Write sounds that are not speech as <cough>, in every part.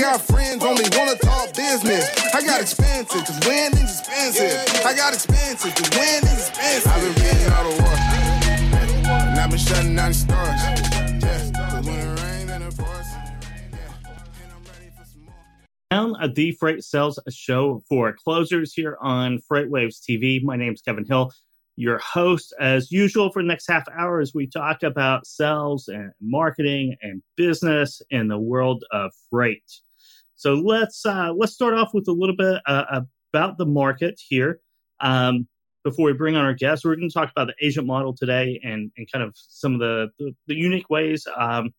got friends only wanna talk business. I got expensive, cause winning's expensive. I got expensive, cause winning's expensive. I've been reading all the war. And I've been shutting down the stars. Yeah, when it rains and it pours. down at the Freight Sales Show for closers here on FreightWaves TV. My name is Kevin Hill, your host, as usual, for the next half hour as we talk about sales and marketing and business in the world of freight. So let's uh, let's start off with a little bit uh, about the market here. Um, before we bring on our guests, we're going to talk about the agent model today and, and kind of some of the, the, the unique ways um,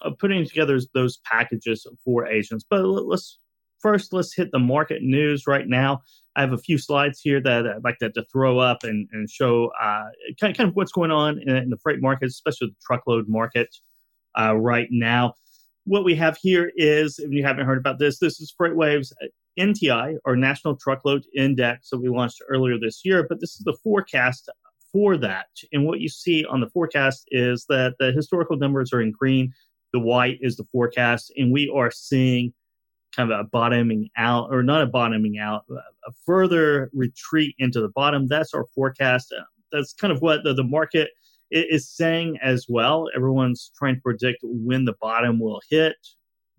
of putting together those packages for agents. But let's first let's hit the market news right now. I have a few slides here that I'd like to, to throw up and, and show uh, kind, of, kind of what's going on in, in, the freight market, especially the truckload market uh, right now. What we have here is, if you haven't heard about this, this is FreightWaves uh, NTI, or National Truckload Index, that we launched earlier this year. But this is the forecast for that. And what you see on the forecast is that the historical numbers are in green, the white is the forecast, and we are seeing kind of a bottoming out, or not a bottoming out, a further retreat into the bottom. That's our forecast. Uh, that's kind of what the, the market is saying as well. Everyone's trying to predict when the bottom will hit.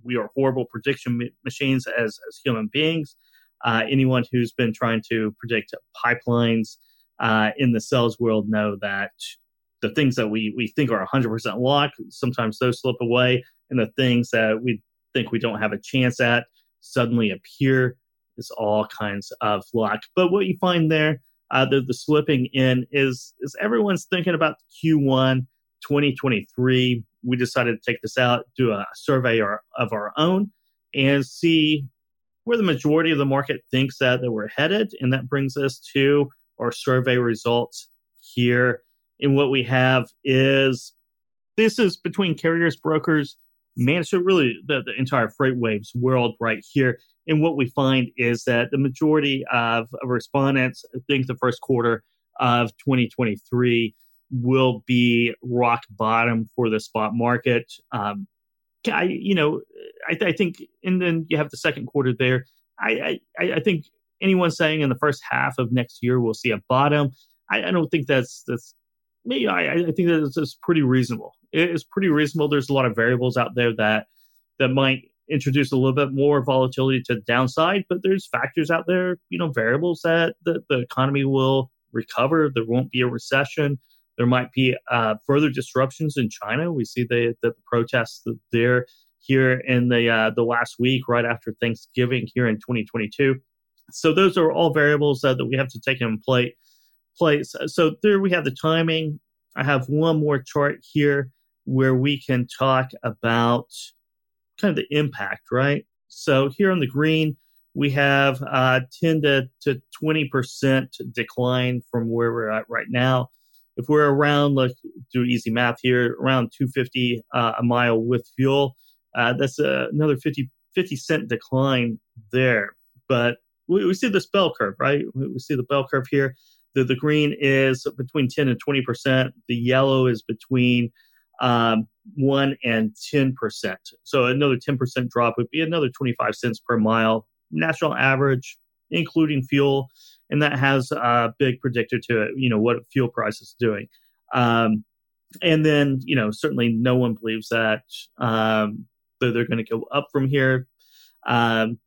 We are horrible prediction machines as, as human beings. Uh, anyone who's been trying to predict pipelines uh, in the sales world know that the things that we, we think are 100% locked, sometimes those slip away. And the things that we think we don't have a chance at suddenly appear. It's all kinds of luck. But what you find there, uh, the, the slipping in is is everyone's thinking about Q1 2023. We decided to take this out, do a survey our, of our own, and see where the majority of the market thinks that, that we're headed. And that brings us to our survey results here. And what we have is this is between carriers, brokers, man, so really the, the entire FreightWaves world right here. And what we find is that the majority of, respondents think the first quarter of 2023 will be rock bottom for the spot market. Um, I, you know, I, I, think, and then you have the second quarter there. I, I, I think anyone saying in the first half of next year we'll see a bottom. I, I don't think that's that's me. I, I think that it's pretty reasonable It's pretty reasonable. There's a lot of variables out there that that might introduce a little bit more volatility to the downside, but there's factors out there, you know, variables that the, the economy will recover. There won't be a recession. There might be uh, further disruptions in China. We see the, the, protests there here in the uh, the last week, right after Thanksgiving here in 2022. So those are all variables uh, that we have to take in play, place. So there we have the timing. I have one more chart here where we can talk about kind of the impact, right? So here on the green, we have uh, 10 to, to 20% decline from where we're at right now. If we're around, let's do easy math here, around 250 uh, a mile with fuel, uh, that's another 50, 50 cent decline there. But we, we see this bell curve, right? We see the bell curve here. The, the green is between 10 and 20%. The yellow is between um, 1 and 10%. So another 10% drop would be another 25 cents per mile, national average, including fuel. And that has a big predictor to it, you know, what fuel price is doing. Um, and then, you know, certainly no one believes that um, they're, they're going to go up from here um,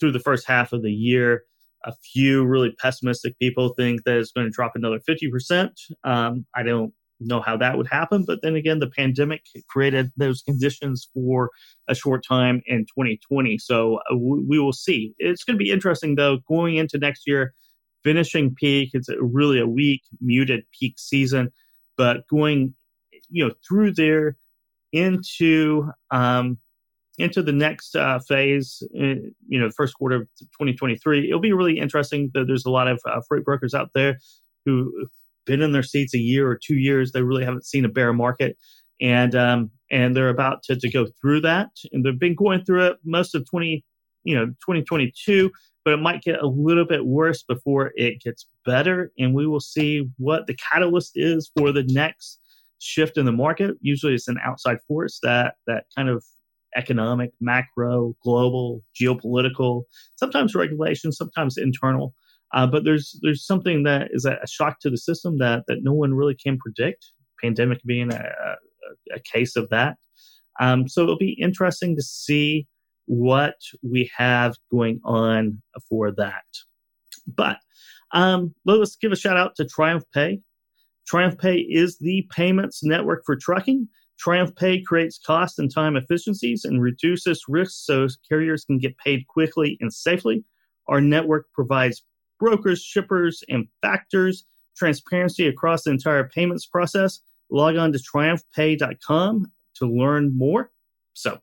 through the first half of the year. A few really pessimistic people think that it's going to drop another 50%. Um, I don't know how that would happen. But then again, the pandemic created those conditions for a short time in 2020. So uh, we will see. It's going to be interesting, though, going into next year, finishing peak. It's really a weak, muted peak season, but going, you know, through there into um, into the next uh, phase, uh, you know, first quarter of 2023, it'll be really interesting. That there's a lot of uh, freight brokers out there who been in their seats a year or two years. They really haven't seen a bear market, and um, and they're about to, to go through that. And they've been going through it most of twenty, you know, twenty twenty two. But it might get a little bit worse before it gets better, and we will see what the catalyst is for the next shift in the market. Usually, it's an outside force that that kind of economic, macro, global, geopolitical, sometimes regulation, sometimes internal. Uh, but there's there's something that is a, shock to the system that that no one really can predict. Pandemic being a, a, a case of that. Um, so it'll be interesting to see what we have going on for that. But um, let's give a shout out to Triumph Pay. Triumph Pay is the payments network for trucking. Triumph Pay creates cost and time efficiencies and reduces risks so carriers can get paid quickly and safely. Our network provides brokers, shippers, and factors transparency across the entire payments process. Log on to triumphpay.com to learn more. So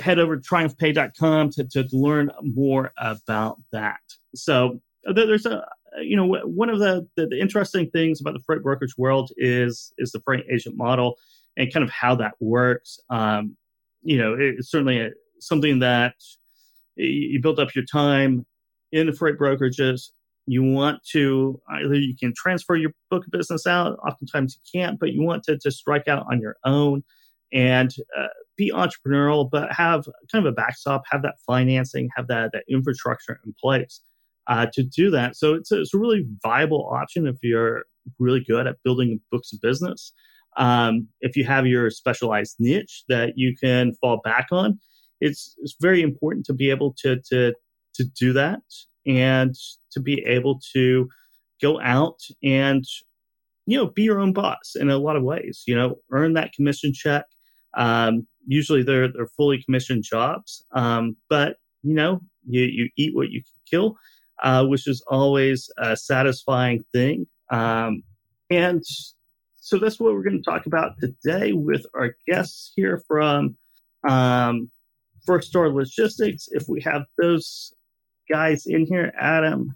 head over to triumphpay.com to, to learn more about that. So there's a you know one of the, the, the interesting things about the freight brokerage world is is the freight agent model and kind of how that works. Um, you know, it's certainly a, something that you build up your time in the freight brokerages. You want to either you can transfer your book of business out. Oftentimes you can't, but you want to to strike out on your own and uh, be entrepreneurial, but have kind of a backstop, have that financing, have that that infrastructure in place uh, to do that. So it's a, it's a really viable option if you're really good at building books of business. Um, if you have your specialized niche that you can fall back on, it's it's very important to be able to to to do that and to be able to go out and you know be your own boss in a lot of ways. You know, earn that commission check. Um, usually they're they're fully commissioned jobs, um, but you know you you eat what you can kill uh, which is always a satisfying thing. Um, and so that's what we're going to talk about today with our guests here from um, First Star Logistics. If we have those guys in here, Adam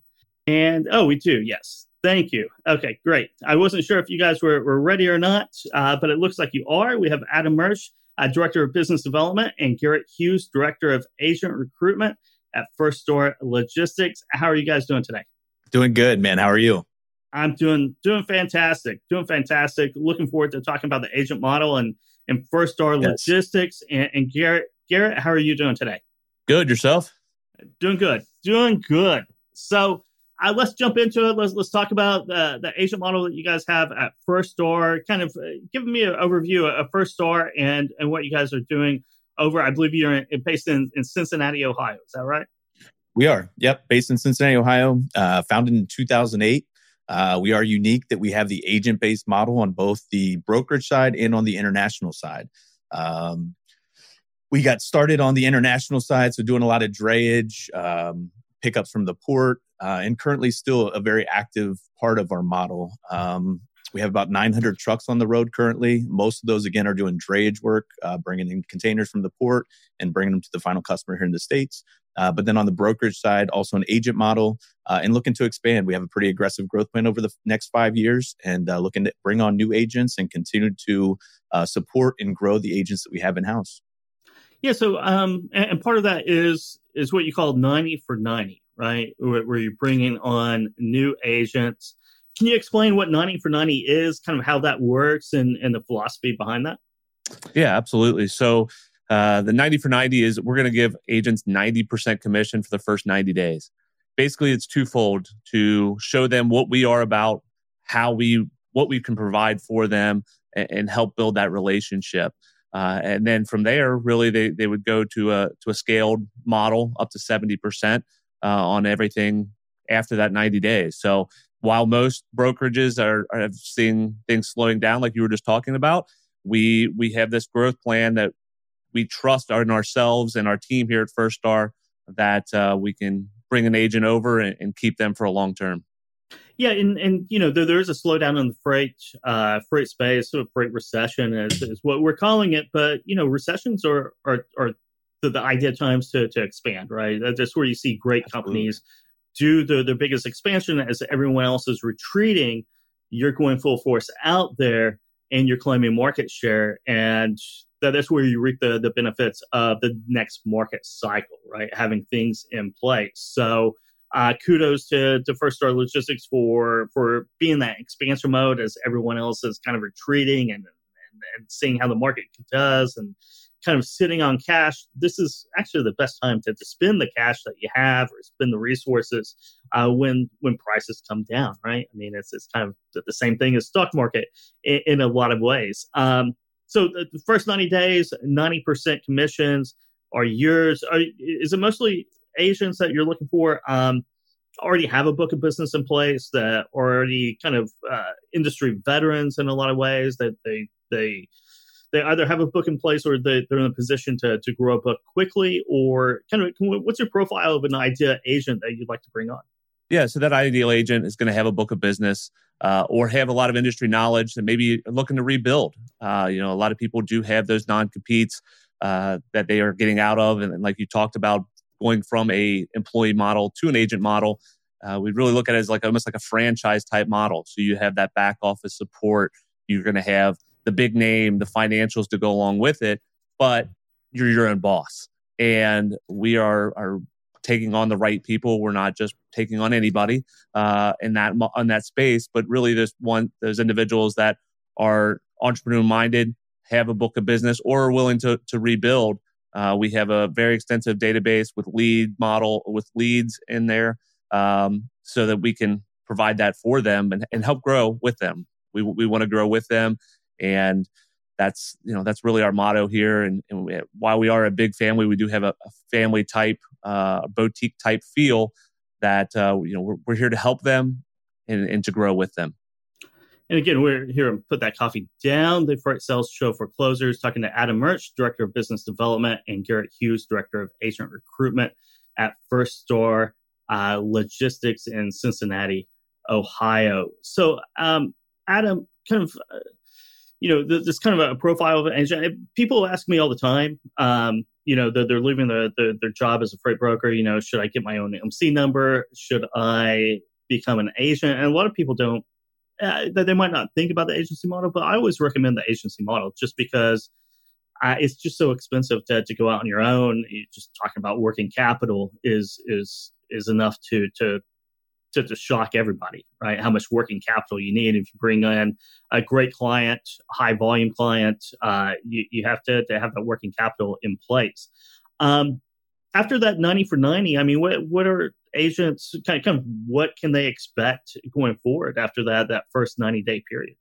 and oh, we do. Yes. Thank you. Okay, great. I wasn't sure if you guys were, were ready or not, uh, but it looks like you are. We have Adam Mersch, uh, Director of Business Development, and Garrett Hughes, Director of Agent Recruitment at First Star Logistics. How are you guys doing today? Doing good, man. How are you? I'm doing doing fantastic. Doing fantastic. Looking forward to talking about the agent model and and First Star yes. Logistics. And, and Garrett, Garrett, how are you doing today? Good. Yourself? Doing good. Doing good. So uh, let's jump into it. Let's let's talk about the the agent model that you guys have at First Star. Kind of uh, giving me an overview of First Star and and what you guys are doing over. I believe you're in, based in, in Cincinnati, Ohio. Is that right? We are. Yep, based in Cincinnati, Ohio. Uh, founded in 2008. Uh, we are unique that we have the agent based model on both the brokerage side and on the international side. Um, we got started on the international side, so doing a lot of drayage, um, pickups from the port, uh, and currently still a very active part of our model. Um, we have about 900 trucks on the road currently. Most of those, again, are doing drayage work, uh, bringing in containers from the port and bringing them to the final customer here in the States. Uh, but then on the brokerage side, also an agent model uh, and looking to expand. We have a pretty aggressive growth plan over the next five years and uh, looking to bring on new agents and continue to uh, support and grow the agents that we have in house. Yeah. So, um, and, and part of that is is what you call 90 for 90, right? Where, where you're bringing on new agents can you explain what 90 for 90 is, kind of how that works and, and the philosophy behind that? Yeah, absolutely. So uh, the 90 for 90 is we're going to give agents 90% commission for the first 90 days. Basically, it's twofold to show them what we are about, how we, what we can provide for them, and, and help build that relationship. Uh, and then from there, really, they, they would go to a to a scaled model up to 70% uh, on everything after that 90 days. So while most brokerages are, are seeing things slowing down, like you were just talking about, we we have this growth plan that we trust in ourselves and our team here at First Star that uh, we can bring an agent over and, and, keep them for a long term. Yeah, and and you know there, there is a slowdown in the freight uh, freight space, sort of freight recession is, is what we're calling it. But you know recessions are are are the, the ideal times to to expand, right? That's where you see great Absolutely. companies do the, the biggest expansion as everyone else is retreating, you're going full force out there and you're claiming market share. And that, that's where you reap the, the benefits of the next market cycle, right? Having things in place. So, uh, kudos to, to First Star Logistics for for being that expansion mode as everyone else is kind of retreating and, and, and seeing how the market does and kind of sitting on cash, this is actually the best time to, to spend the cash that you have or spend the resources uh, when when prices come down, right? I mean, it's, it's kind of the same thing as stock market in, in a lot of ways. Um, so the, first 90 days, 90% commissions are yours. Are, is it mostly agents that you're looking for? Um, already have a book of business in place that are already kind of uh, industry veterans in a lot of ways that they they they either have a book in place or they, they're in a position to, to grow a book quickly or kind of what's your profile of an idea agent that you'd like to bring on yeah so that ideal agent is going to have a book of business uh, or have a lot of industry knowledge and maybe looking to rebuild uh, you know a lot of people do have those non-competes uh, that they are getting out of and, and, like you talked about going from a employee model to an agent model uh, we really look at it as like almost like a franchise type model so you have that back office support you're going to have the big name, the financials to go along with it, but you're your own boss. And we are are taking on the right people. We're not just taking on anybody uh, in that on that space, but really there's one those individuals that are entrepreneur minded, have a book of business, or are willing to to rebuild. Uh, we have a very extensive database with lead model with leads in there, um, so that we can provide that for them and, and help grow with them. We we want to grow with them and that's you know that's really our motto here and, and we, while we are a big family we do have a, a family type uh, boutique type feel that uh, you know we're, we're here to help them and, and to grow with them and again, we're here to put that coffee down. The Freight Sales Show for Closers, talking to Adam Mersch, Director of Business Development, and Garrett Hughes, Director of Agent Recruitment at First Star uh, Logistics in Cincinnati, Ohio. So, um, Adam, kind of uh, you know, this kind of a profile of an agent. People ask me all the time, um, you know, they're, they're leaving the, the, their job as a freight broker. You know, should I get my own MC number? Should I become an agent? And a lot of people don't. Uh, they might not think about the agency model, but I always recommend the agency model just because uh, it's just so expensive to, to go out on your own. You just talking about working capital is is is enough to to to, to shock everybody, right? How much working capital you need. If you bring in a great client, high volume client, uh, you, you have to, to have that working capital in place. Um, after that 90 for 90, I mean, what, what are agents kind of, kind of what can they expect going forward after that, that first 90 day period?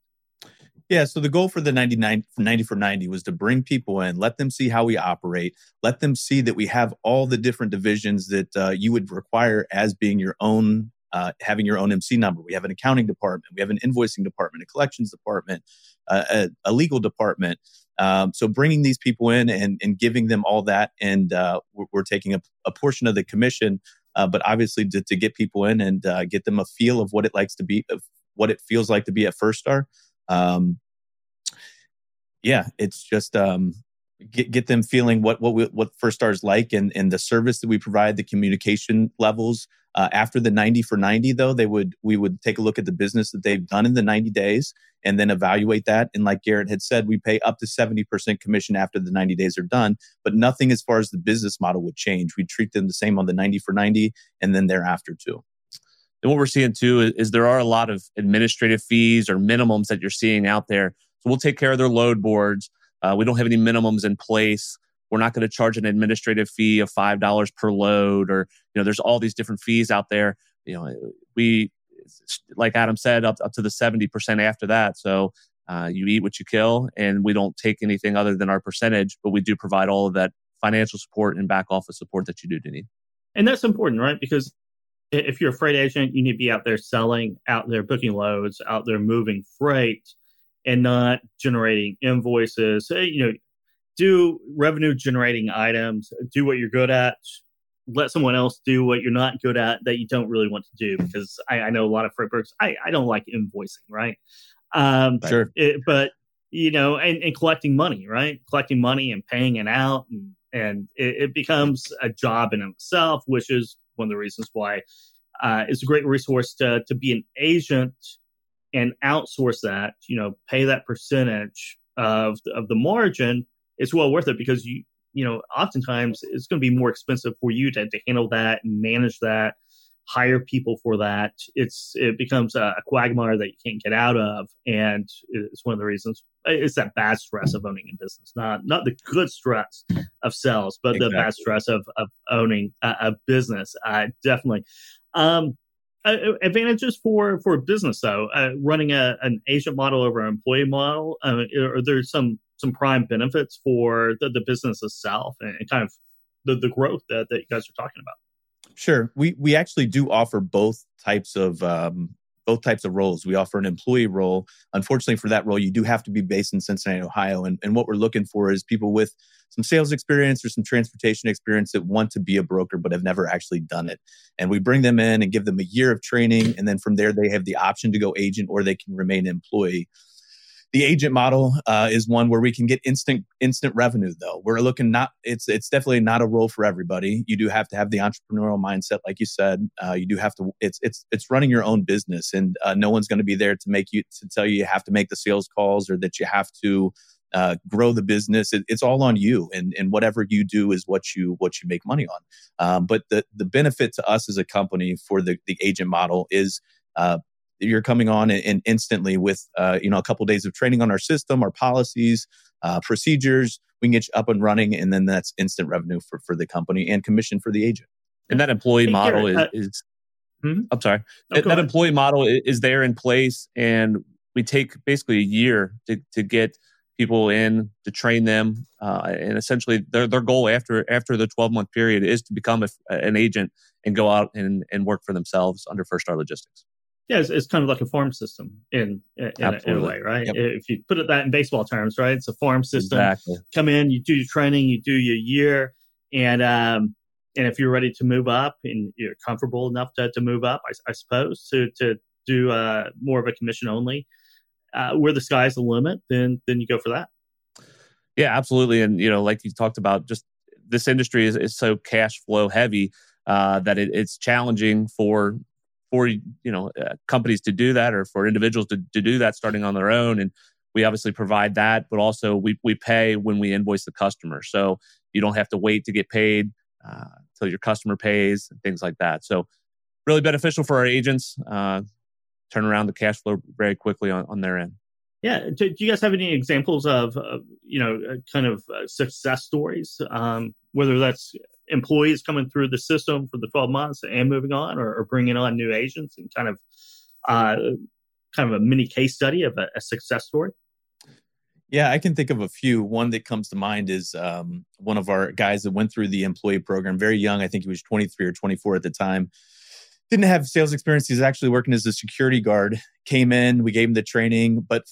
Yeah, so the goal for the 99 90 for 90 was to bring people in, let them see how we operate, let them see that we have all the different divisions that uh, you would require as being your own uh, having your own MC number. We have an accounting department, we have an invoicing department, a collections department, uh, a, a, legal department. Um, so bringing these people in and, and giving them all that, and uh, we're, we're, taking a, a, portion of the commission, uh, but obviously to, to, get people in and uh, get them a feel of what it likes to be, of what it feels like to be at First Star. Um, yeah, it's just um, get get them feeling what what we, what First Star is like and and the service that we provide, the communication levels. Uh, after the 90 for 90 though they would we would take a look at the business that they've done in the 90 days and then evaluate that. And like garrett had said we pay up to 70% commission after the 90 days are done but nothing as far as the business model would change. We treat them the same on the 90 for 90 and then thereafter too. And what we're seeing too is, is there are a lot of administrative fees or minimums that you're seeing out there. So we'll take care of their load boards uh, we don't have any minimums in place we're not going to charge an administrative fee of five dollars per load, or you know, there's all these different fees out there. You know, we like Adam said, up up to the seventy percent after that. So uh, you eat what you kill, and we don't take anything other than our percentage, but we do provide all of that financial support and back office support that you do need. And that's important, right? Because if you're a freight agent, you need to be out there selling, out there booking loads, out there moving freight, and not generating invoices. You know, do revenue generating items, do what you're good at, let someone else do what you're not good at that you don't really want to do. Because I, I know a lot of frameworks, I, I don't like invoicing, right? Um, sure. It, but, you know, and, and collecting money, right? Collecting money and paying it out. And, and it, it becomes a job in itself, which is one of the reasons why uh, it's a great resource to, to be an agent and outsource that, you know, pay that percentage of, of the margin it's well worth it because you you know oftentimes it's going to be more expensive for you to, to handle that and manage that hire people for that. It's it becomes a, a, quagmire that you can't get out of, and it's one of the reasons. It's that bad stress of owning a business, not not the good stress of sales, but exactly. the bad stress of of owning a, a business. Uh, definitely. Um, advantages for for business though, uh, running a, an agent model over an employee model. Uh, are there some some prime benefits for the, the business itself and, and kind of the, the growth that, that you guys are talking about? Sure. We we actually do offer both types of um, both types of roles. We offer an employee role. Unfortunately, for that role, you do have to be based in Cincinnati, Ohio. And, and what we're looking for is people with some sales experience or some transportation experience that want to be a broker but have never actually done it. And we bring them in and give them a year of training. And then from there, they have the option to go agent or they can remain employee. The agent model uh, is one where we can get instant instant revenue. Though we're looking not it's it's definitely not a role for everybody. You do have to have the entrepreneurial mindset, like you said. Uh, you do have to. It's it's it's running your own business, and uh, no one's going to be there to make you to tell you you have to make the sales calls or that you have to uh, grow the business. It, it's all on you, and and whatever you do is what you what you make money on. Um, but the the benefit to us as a company for the the agent model is uh, you're coming on and, instantly with uh, you know a couple of days of training on our system, our policies, uh, procedures. We can get you up and running, and then that's instant revenue for for the company and commission for the agent. And that employee hey, model is, uh, is hmm? I'm sorry, oh, that, employee model is there in place, and we take basically a year to to get people in to train them, uh, and essentially their their goal after after the 12 month period is to become a, an agent and go out and and work for themselves under First Star Logistics. Yeah, it's, it's, kind of like a farm system in in, a, in a, way, right? Yep. If you put it that in baseball terms, right? It's a farm system. Exactly. Come in, you do your training, you do your year, and um, and if you're ready to move up and you're comfortable enough to, to move up, I, I suppose to to do uh, more of a commission only, uh, where the sky's the limit, then then you go for that. Yeah, absolutely. And you know, like you talked about, just this industry is, is so cash flow heavy uh, that it, it's challenging for for you know uh, companies to do that or for individuals to, to do that starting on their own. And we obviously provide that but also we, we pay when we invoice the customer. So you don't have to wait to get paid uh, until your customer pays and things like that. So really beneficial for our agents uh, turn around the cash flow very quickly on, on their end. Yeah. Do, you guys have any examples of, of you know uh, kind of uh, success stories? Um, whether that's employees coming through the system for the 12 months and moving on or, or bringing on new agents and kind of uh, kind of a mini case study of a, a, success story? Yeah i can think of a few. One that comes to mind is um, one of our guys that went through the employee program very young i think he was 23 or 24 at the time didn't have sales experience. He's actually working as a security guard came in we gave him the training but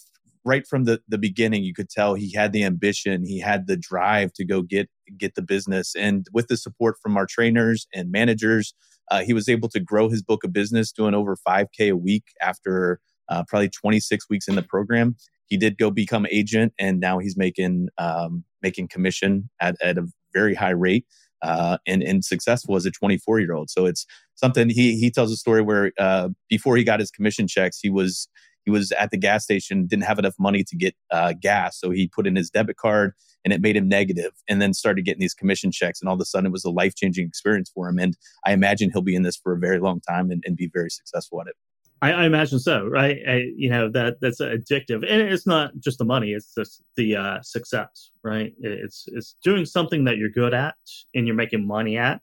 right from the, the beginning you could tell he had the ambition he had the drive to go get get the business. And with the support from our trainers and managers uh, he was able to grow his book of business doing over 5k a week after uh, probably 26 weeks in the program. He did go become agent and now he's making um, making commission at, at a very high rate uh, and and successful as a 24 year old so it's something he he tells a story where uh, before he got his commission checks he was he was at the gas station, didn't have enough money to get uh, gas. So he put in his debit card and it made him negative and then started getting these commission checks. And all of a sudden it was a life changing experience for him. And I imagine he'll be in this for a very long time and, and be very successful at it. I, I imagine so, right? I, you know that that's addictive, and it's not just the money; it's just the uh, success, right? It's it's doing something that you're good at and you're making money at.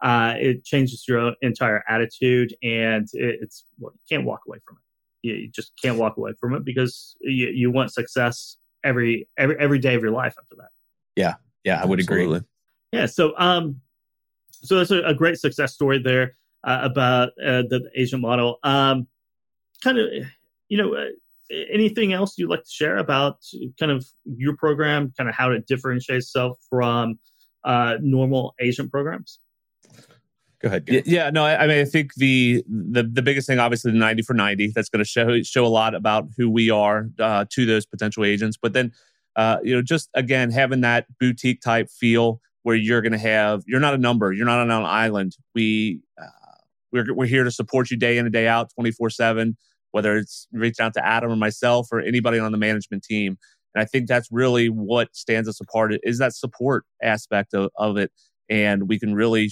Uh, it changes your entire attitude, and it, it's well, you can't walk away from it you, just can't walk away from it because you, you want success every every every day of your life after that. Yeah, yeah, I would Absolutely. agree. Yeah, so um, so that's a, a great success story there uh, about uh, the, the agent model. Um, kind of, you know, uh, anything else you'd like to share about kind of your program, kind of how it differentiates itself from uh, normal agent programs? Go ahead. Yeah, no, I, I, mean, I think the, the the biggest thing, obviously, the ninety for ninety. That's going to show show a lot about who we are uh, to those potential agents. But then, uh, you know, just again having that boutique type feel where you're going to have you're not a number, you're not on an island. We uh, we're we're here to support you day in and day out, twenty four seven. Whether it's reaching out to Adam or myself or anybody on the management team, and I think that's really what stands us apart is that support aspect of, of it, and we can really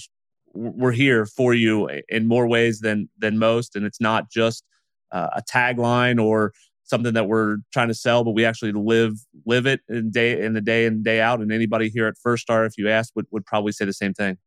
we're here for you in more ways than than most, and it's not just uh, a tagline or something that we're trying to sell, but we actually live live it in day in the day and day out. And anybody here at First Star, if you asked would would probably say the same thing.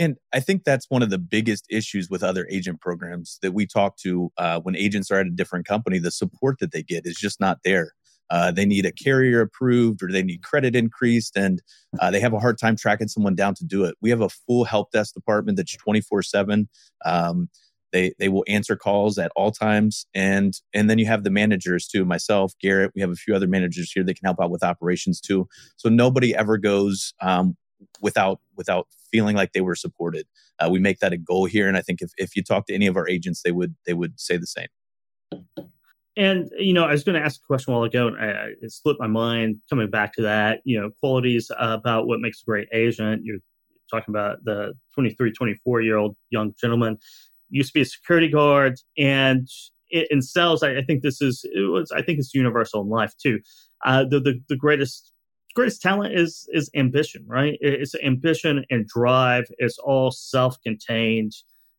And I think that's one of the biggest issues with other agent programs that we talk to uh, when agents are at a different company. The support that they get is just not there. Uh, they need a carrier approved or they need credit increased, and uh, they have a hard time tracking someone down to do it. We have a full help desk department that's 24 um, 7. They they will answer calls at all times, and and then you have the managers too. Myself, Garrett, we have a few other managers here that can help out with operations too. So nobody ever goes um, without without feeling like they were supported. Uh, we make that a goal here, and I think if if you talk to any of our agents, they would they would say the same. And you know, I was going to ask a question a while ago, and I, it slipped my mind. Coming back to that, you know, qualities about what makes a great agent. You're talking about the 23, 24 year old young gentleman used to be a security guard, and in sales, I, I think this is was. I think it's universal in life too. Uh, the, the the greatest greatest talent is is ambition, right? It's ambition and drive. It's all self contained,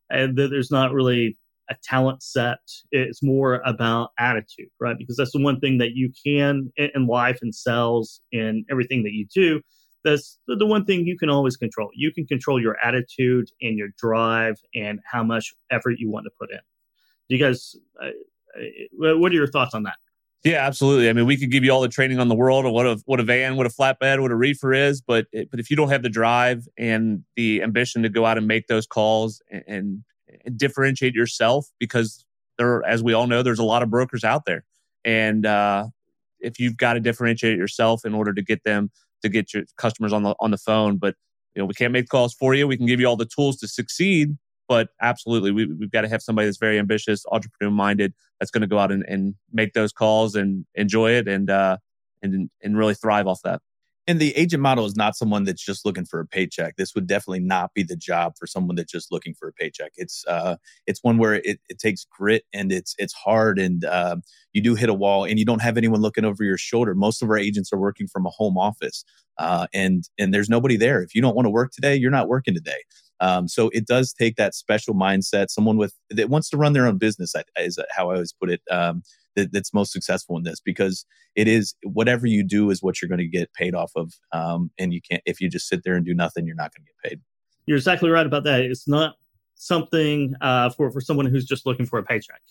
and there's not really a talent set. It's more about attitude, right? Because that's the one thing that you can in life and sales and everything that you do. That's the one thing you can always control. You can control your attitude and your drive and how much effort you want to put in. Do you guys, uh, uh what are your thoughts on that? Yeah, absolutely. I mean, we could give you all the training on the world of what a what a van, what a flatbed, what a reefer is, but but if you don't have the drive and the ambition to go out and make those calls and, and differentiate yourself because there, as we all know, there's a lot of brokers out there. And uh, if you've got to differentiate yourself in order to get them to get your customers on the on the phone, but you know we can't make calls for you. We can give you all the tools to succeed, but absolutely we, we've got to have somebody that's very ambitious, entrepreneur minded, that's going to go out and, and make those calls and enjoy it and uh, and and really thrive off that. And the agent model is not someone that's just looking for a paycheck. This would definitely not be the job for someone that's just looking for a paycheck. It's uh, it's one where it, it takes grit and it's it's hard and uh, you do hit a wall and you don't have anyone looking over your shoulder. Most of our agents are working from a home office, uh, and and there's nobody there. If you don't want to work today, you're not working today. Um, so it does take that special mindset, someone with that wants to run their own business. Is how I always put it. Um, that, that's most successful in this because it is whatever you do is what you're going to get paid off of. Um, and you can't if you just sit there and do nothing, you're not going to get paid. You're exactly right about that. It's not something uh, for for someone who's just looking for a paycheck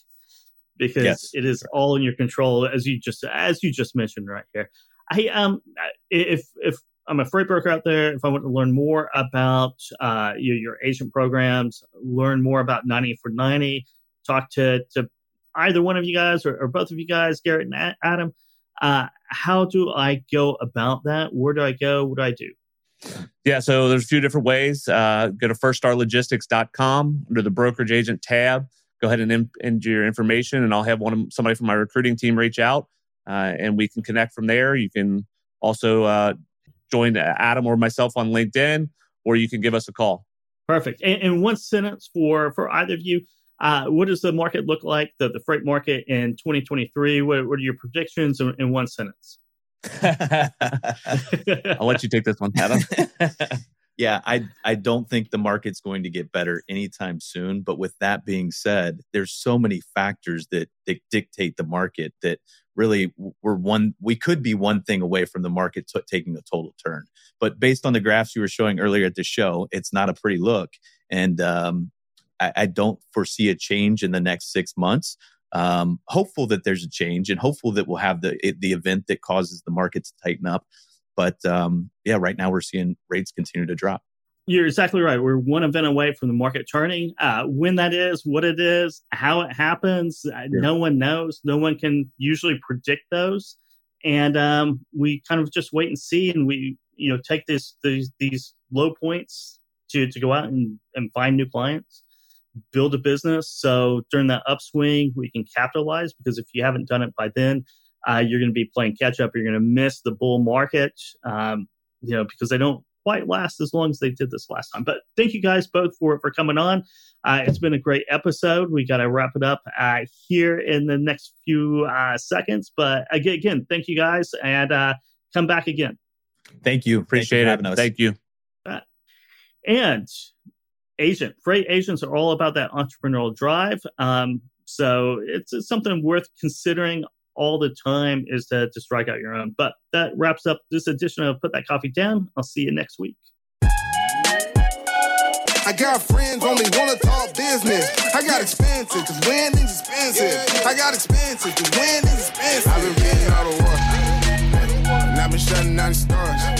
because yes. it is all in your control as you just as you just mentioned right here. I um if if I'm a freight broker out there. If I want to learn more about uh, your, your agent programs, learn more about 90 for 90, talk to, to either one of you guys or, or both of you guys, Garrett and Adam, uh, how do I go about that? Where do I go? What do I do? Yeah, so there's a few different ways. Uh, go to firststarlogistics.com under the brokerage agent tab. Go ahead and enter your information, and I'll have one of somebody from my recruiting team reach out, uh, and we can connect from there. You can also uh, join Adam or myself on LinkedIn, or you can give us a call. Perfect. And, and one sentence for for either of you. Uh, what does the market look like, the, the freight market in 2023? What, what are your predictions in, in one sentence? <laughs> I'll let you take this one, Adam. <laughs> yeah, I I don't think the market's going to get better anytime soon. But with that being said, there's so many factors that, that dictate the market that really we're one we could be one thing away from the market t- taking a total turn. But based on the graphs you were showing earlier at the show, it's not a pretty look. And um, I, I don't foresee a change in the next six months. Um, hopeful that there's a change and hopeful that we'll have the the event that causes the market to tighten up. But um, yeah, right now we're seeing rates continue to drop. You're exactly right. We're one event away from the market turning. Uh, when that is, what it is, how it happens, uh, yeah. no one knows. No one can usually predict those, and um, we kind of just wait and see. And we, you know, take this these these low points to to go out and, and find new clients build a business. So during that upswing, we can capitalize because if you haven't done it by then, uh, you're going to be playing catch up. You're going to miss the bull market, um, you know, because they don't quite last as long as they did this last time. But thank you guys both for for coming on. Uh, it's been a great episode. We got to wrap it up uh, here in the next few uh, seconds. But again, again, thank you guys, and uh, come back again. Thank you. Appreciate thank you it. Thank you. And agent. Freight agents are all about that entrepreneurial drive. Um, so it's, it's, something worth considering all the time is to, to strike out your own. But that wraps up this edition of Put That Coffee Down. I'll see you next week. I got friends only wanna talk business. I got expensive, cause winning's expensive. I got expensive, cause winning's expensive. I've been reading all the work. And I've been shutting down the stars.